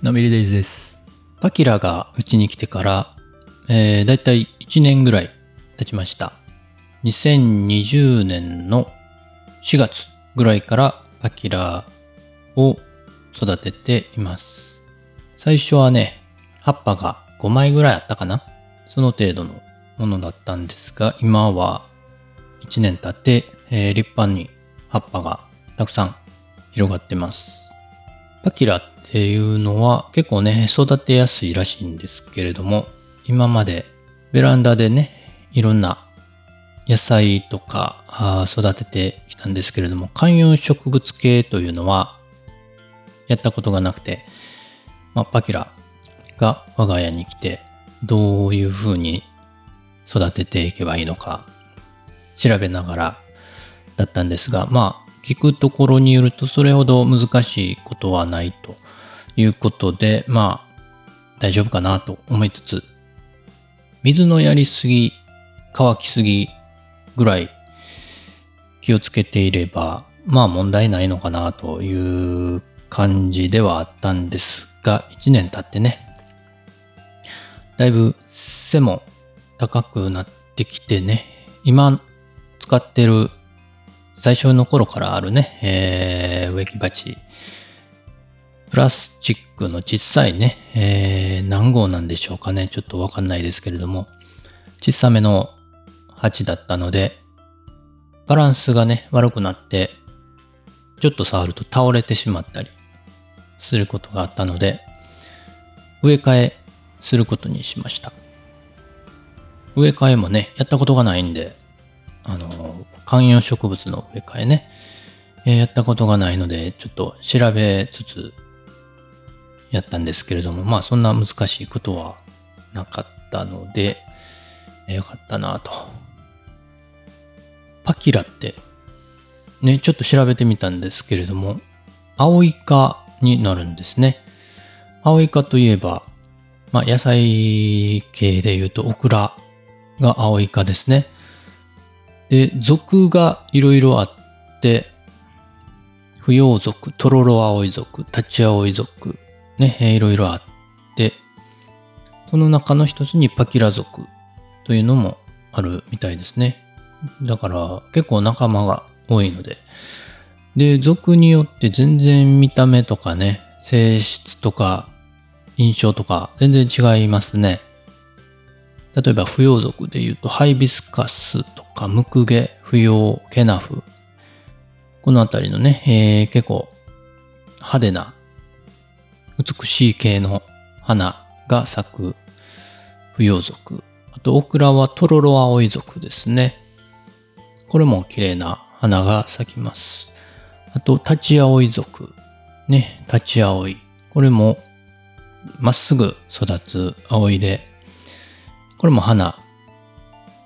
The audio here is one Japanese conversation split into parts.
のびりデイズです。パキラがうちに来てから、えー、だいたい1年ぐらい経ちました。2020年の4月ぐらいからパキラを育てています。最初はね、葉っぱが5枚ぐらいあったかなその程度のものだったんですが、今は1年経って、えー立派に葉っぱがたくさん広がってます。パキラっていうのは結構ね、育てやすいらしいんですけれども、今までベランダでね、いろんな野菜とか育ててきたんですけれども、観葉植物系というのはやったことがなくて、まあ、パキラが我が家に来て、どういう風に育てていけばいいのか調べながらだったんですが、まあ、聞くところによるとそれほど難しいことはないということで、まあ、大丈夫かなと思いつつ、水のやりすぎ、乾きすぎぐらい気をつけていれば、まあ問題ないのかなという感じではあったんですが、1年経ってね、だいぶ背も高くなってきてね、今使ってる最初の頃からあるね、えー植木鉢、プラスチックの小さいね、えー何号なんでしょうかね、ちょっとわかんないですけれども、小さめの鉢だったので、バランスがね、悪くなって、ちょっと触ると倒れてしまったりすることがあったので、植え替えすることにしました。植え替えもね、やったことがないんで、あの、観葉植物の植え替えね、えーやったことがないので、ちょっと調べつつやったんですけれども、まあそんな難しいことはなかったので、えーよかったなと。パキラって、ね、ちょっと調べてみたんですけれども、アオイ科になるんですね。アオイ科といえば、まあ野菜系で言うとオクラがアオイ科ですね。で、属がいろいろあって、不要属、トロロアオイ属、タチアオイ属、ね、いろいろあって、その中の一つにパキラ属というのもあるみたいですね。だから結構仲間が多いので。で、属によって全然見た目とかね、性質とか印象とか全然違いますね。例えば不要属で言うとハイビスカスとかムクゲ、不要、ケナフ。このあたりのね、えー結構派手な美しい系の花が咲く不要属。あとオクラはトロロアオイ属ですね。これも綺麗な花が咲きます。あとタチアオイ属。ね、タチアオイ。これもまっすぐ育つ葵で、これも花、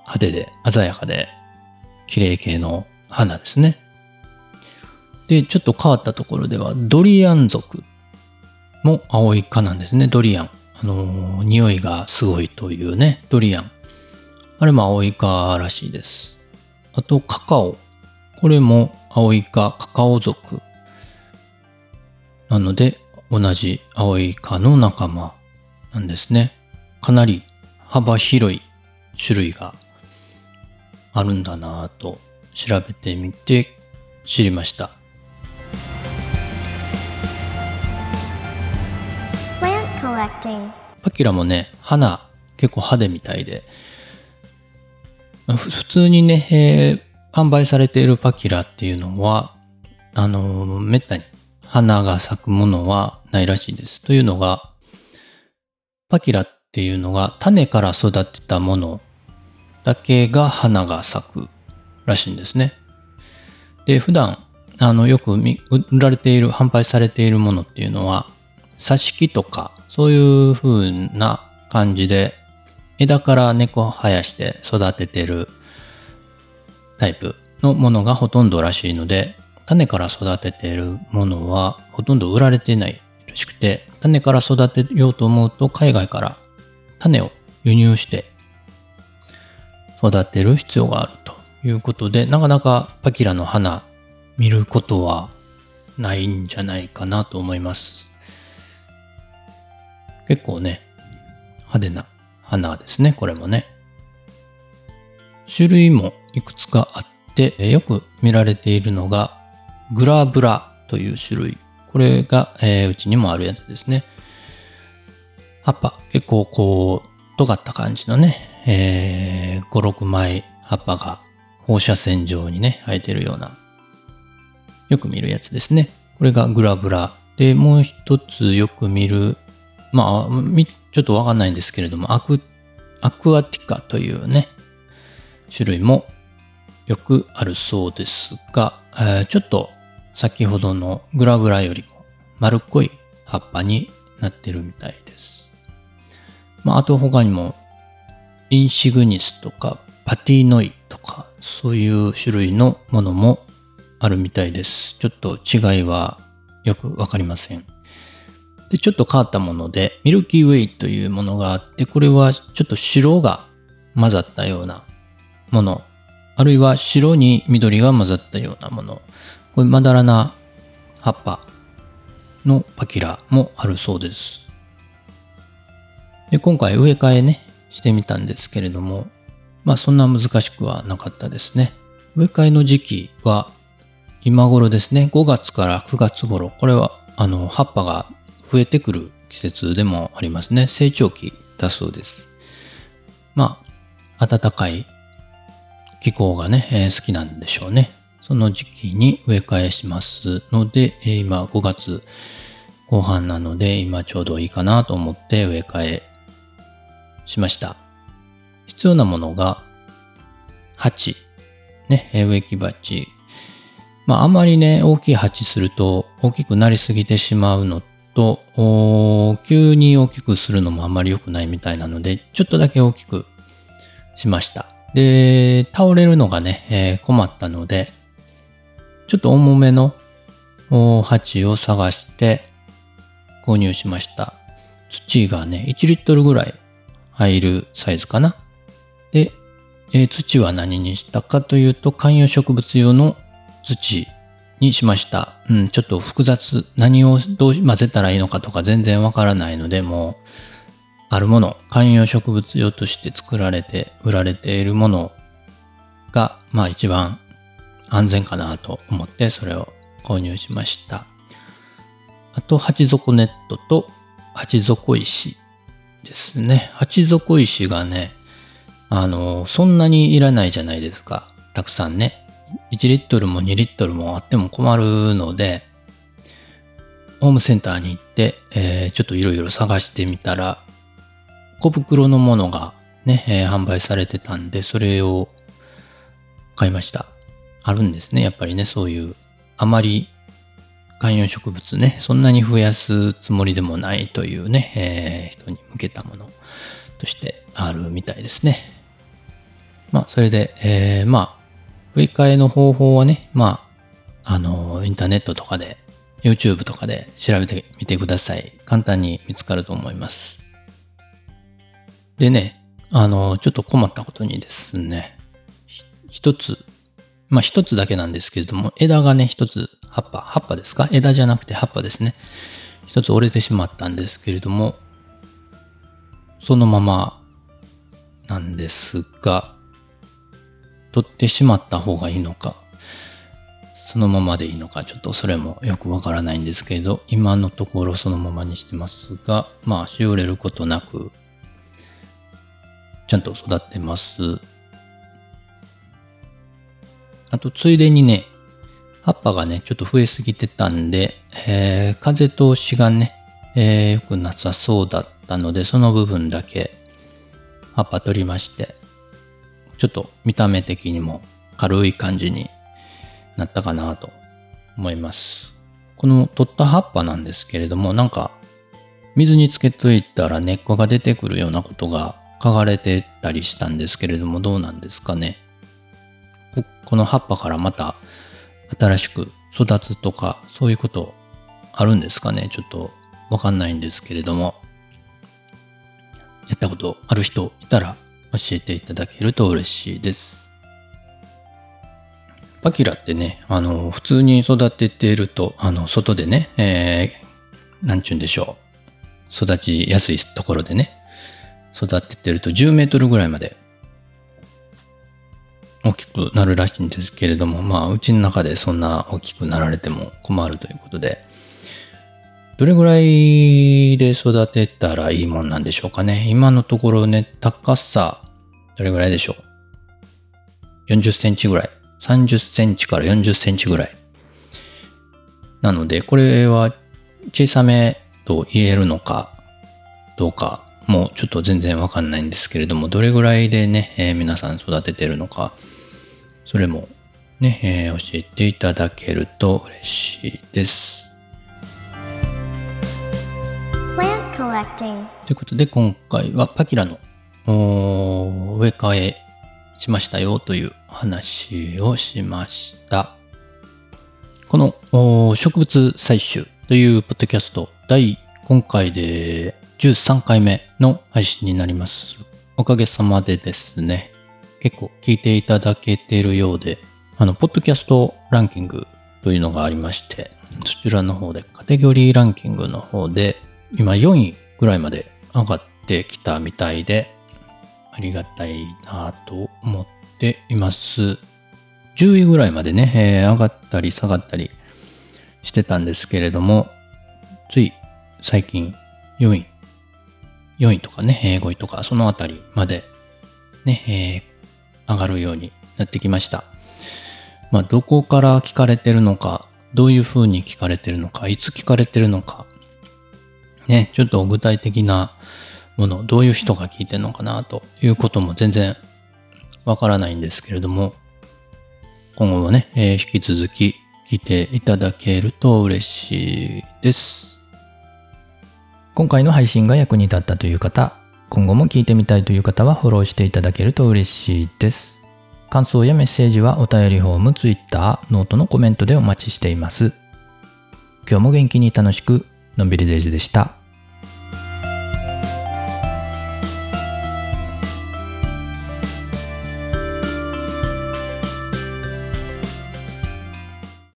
派手で鮮やかで綺麗系の花ですね。で、ちょっと変わったところでは、ドリアン属も葵科なんですね、ドリアン。あのー匂いがすごいというね、ドリアン。あれも葵科らしいです。あと、カカオ。これも葵科、カカオ属。なので、同じ葵科の仲間なんですね。かなり幅広い種類があるんだなぁと調べてみて知りました。Plant collecting. パキラもね、花結構派手みたいで、普通にね、えー販売されているパキラっていうのは、あのーめったに花が咲くものはないらしいです。というのが、パキラっっていうのが種から育てたものだけが花が咲くらしいんですね。で、普段、あの、よく売られている、販売されているものっていうのは、挿し木とか、そういう風な感じで、枝から根っこ生やして育ててるタイプのものがほとんどらしいので、種から育てているものはほとんど売られてないらしくて、種から育てようと思うと海外から種を輸入して育てる必要があるということで、なかなかパキラの花見ることはないんじゃないかなと思います。結構ね、派手な花ですね、これもね。種類もいくつかあって、よく見られているのが、グラブラという種類。これが、えーうちにもあるやつですね。葉っぱ、結構こう、尖った感じのね、えー5、6枚葉っぱが放射線状にね、生えてるような、よく見るやつですね。これがグラブラ。で、もう一つよく見る、まあ、ちょっとわかんないんですけれども、アク、アクアティカというね、種類もよくあるそうですが、えーちょっと先ほどのグラブラよりも丸っこい葉っぱになってるみたいです。まあ、あと他にもインシグニスとかパティノイとかそういう種類のものもあるみたいです。ちょっと違いはよくわかりません。で、ちょっと変わったものでミルキーウェイというものがあって、これはちょっと白が混ざったようなもの、あるいは白に緑が混ざったようなもの、こういうまだらな葉っぱのパキラもあるそうです。で、今回植え替えね、してみたんですけれども、まあそんな難しくはなかったですね。植え替えの時期は今頃ですね、5月から9月頃、これはあの葉っぱが増えてくる季節でもありますね。成長期だそうです。まあ、暖かい気候がね、えー好きなんでしょうね。その時期に植え替えしますので、え今5月後半なので、今ちょうどいいかなと思って植え替えしました。必要なものが、鉢、ね、植木鉢。まあ、あまりね、大きい鉢すると大きくなりすぎてしまうのと、急に大きくするのもあまり良くないみたいなので、ちょっとだけ大きくしました。で、倒れるのがね、えー困ったので、ちょっと重めの鉢を探して購入しました。土がね、1リットルぐらい入るサイズかな。で、えー土は何にしたかというと、観葉植物用の土にしました。うん、ちょっと複雑。何をどう混ぜたらいいのかとか全然わからないので、もう、あるもの、観葉植物用として作られて、売られているものが、まあ一番安全かなと思って、それを購入しました。あと、鉢底ネットと鉢底石ですね。鉢底石がね、あの、そんなにいらないじゃないですか。たくさんね。1リットルも2リットルもあっても困るので、ホームセンターに行って、えーちょっといろいろ探してみたら、小袋のものがね、えー販売されてたんで、それを買いました。あるんですね。やっぱりね、そういう、あまり観葉植物ね、そんなに増やすつもりでもないというね、えー人に向けたものとしてあるみたいですね。まあ、それで、えーまあ、植え替えの方法はね、まあ、あの、インターネットとかで、YouTube とかで調べてみてください。簡単に見つかると思います。でね、あの、ちょっと困ったことにですね、一つ、まあ一つだけなんですけれども、枝がね、一つ、葉っぱ、葉っぱですか？枝じゃなくて葉っぱですね。一つ折れてしまったんですけれども、そのままなんですが、取ってしまった方がいいのか、そのままでいいのか、ちょっとそれもよくわからないんですけれど、今のところそのままにしてますが、まあ、しおれることなく、ちゃんと育ってます。あと、ついでにね、葉っぱがね、ちょっと増えすぎてたんで、えー風通しがね、えー良くなさそうだったので、その部分だけ葉っぱ取りまして、ちょっと見た目的にも軽い感じになったかなと思います。この取った葉っぱなんですけれども、なんか水につけといたら根っこが出てくるようなことが書かれてたりしたんですけれども、どうなんですかね。ここの葉っぱからまた新しく育つとか、そういうことあるんですかね？ちょっとわかんないんですけれども、やったことある人いたら教えていただけると嬉しいです。パキラってね、あの、普通に育てていると、あの、外でね、えー、なんちゅうんでしょう。育ちやすいところでね、育ててると10メートルぐらいまで大きくなるらしいんですけれども、まあ、うちの中でそんな大きくなられても困るということで、どれぐらいで育てたらいいもんなんでしょうかね。今のところね、高さ、どれぐらいでしょう？40センチぐらい。30センチから40センチぐらい。なので、これは小さめと言えるのかどうかもうちょっと全然わかんないんですけれども、どれぐらいでね、えー、皆さん育ててるのか、それもね、えー、教えていただけると嬉しいです。ということで今回はパキラの植え替えしましたよという話をしました。この植物採集というポッドキャスト第今回で13回目の配信になります。おかげさまでですね、結構聞いていただけているようで、あの、ポッドキャストランキングというのがありまして、そちらの方で、カテゴリーランキングの方で、今4位ぐらいまで上がってきたみたいで、ありがたいなと思っています。10位ぐらいまでね、えー、上がったり下がったりしてたんですけれども、つい最近4位、4位とかね、5位とかそのあたりまでね、え、上がるようになってきました。まあ、どこから聞かれてるのか、どういう風に聞かれてるのか、いつ聞かれてるのか、ね、ちょっと具体的なもの、どういう人が聞いてるのかなということも全然わからないんですけれども、今後もね、えー、引き続き聞いていただけると嬉しいです。今回の配信が役に立ったという方、今後も聞いてみたいという方はフォローしていただけると嬉しいです。感想やメッセージはお便りフォーム、ツイッター、ノートのコメントでお待ちしています。今日も元気に楽しく、のんびりデイズでした。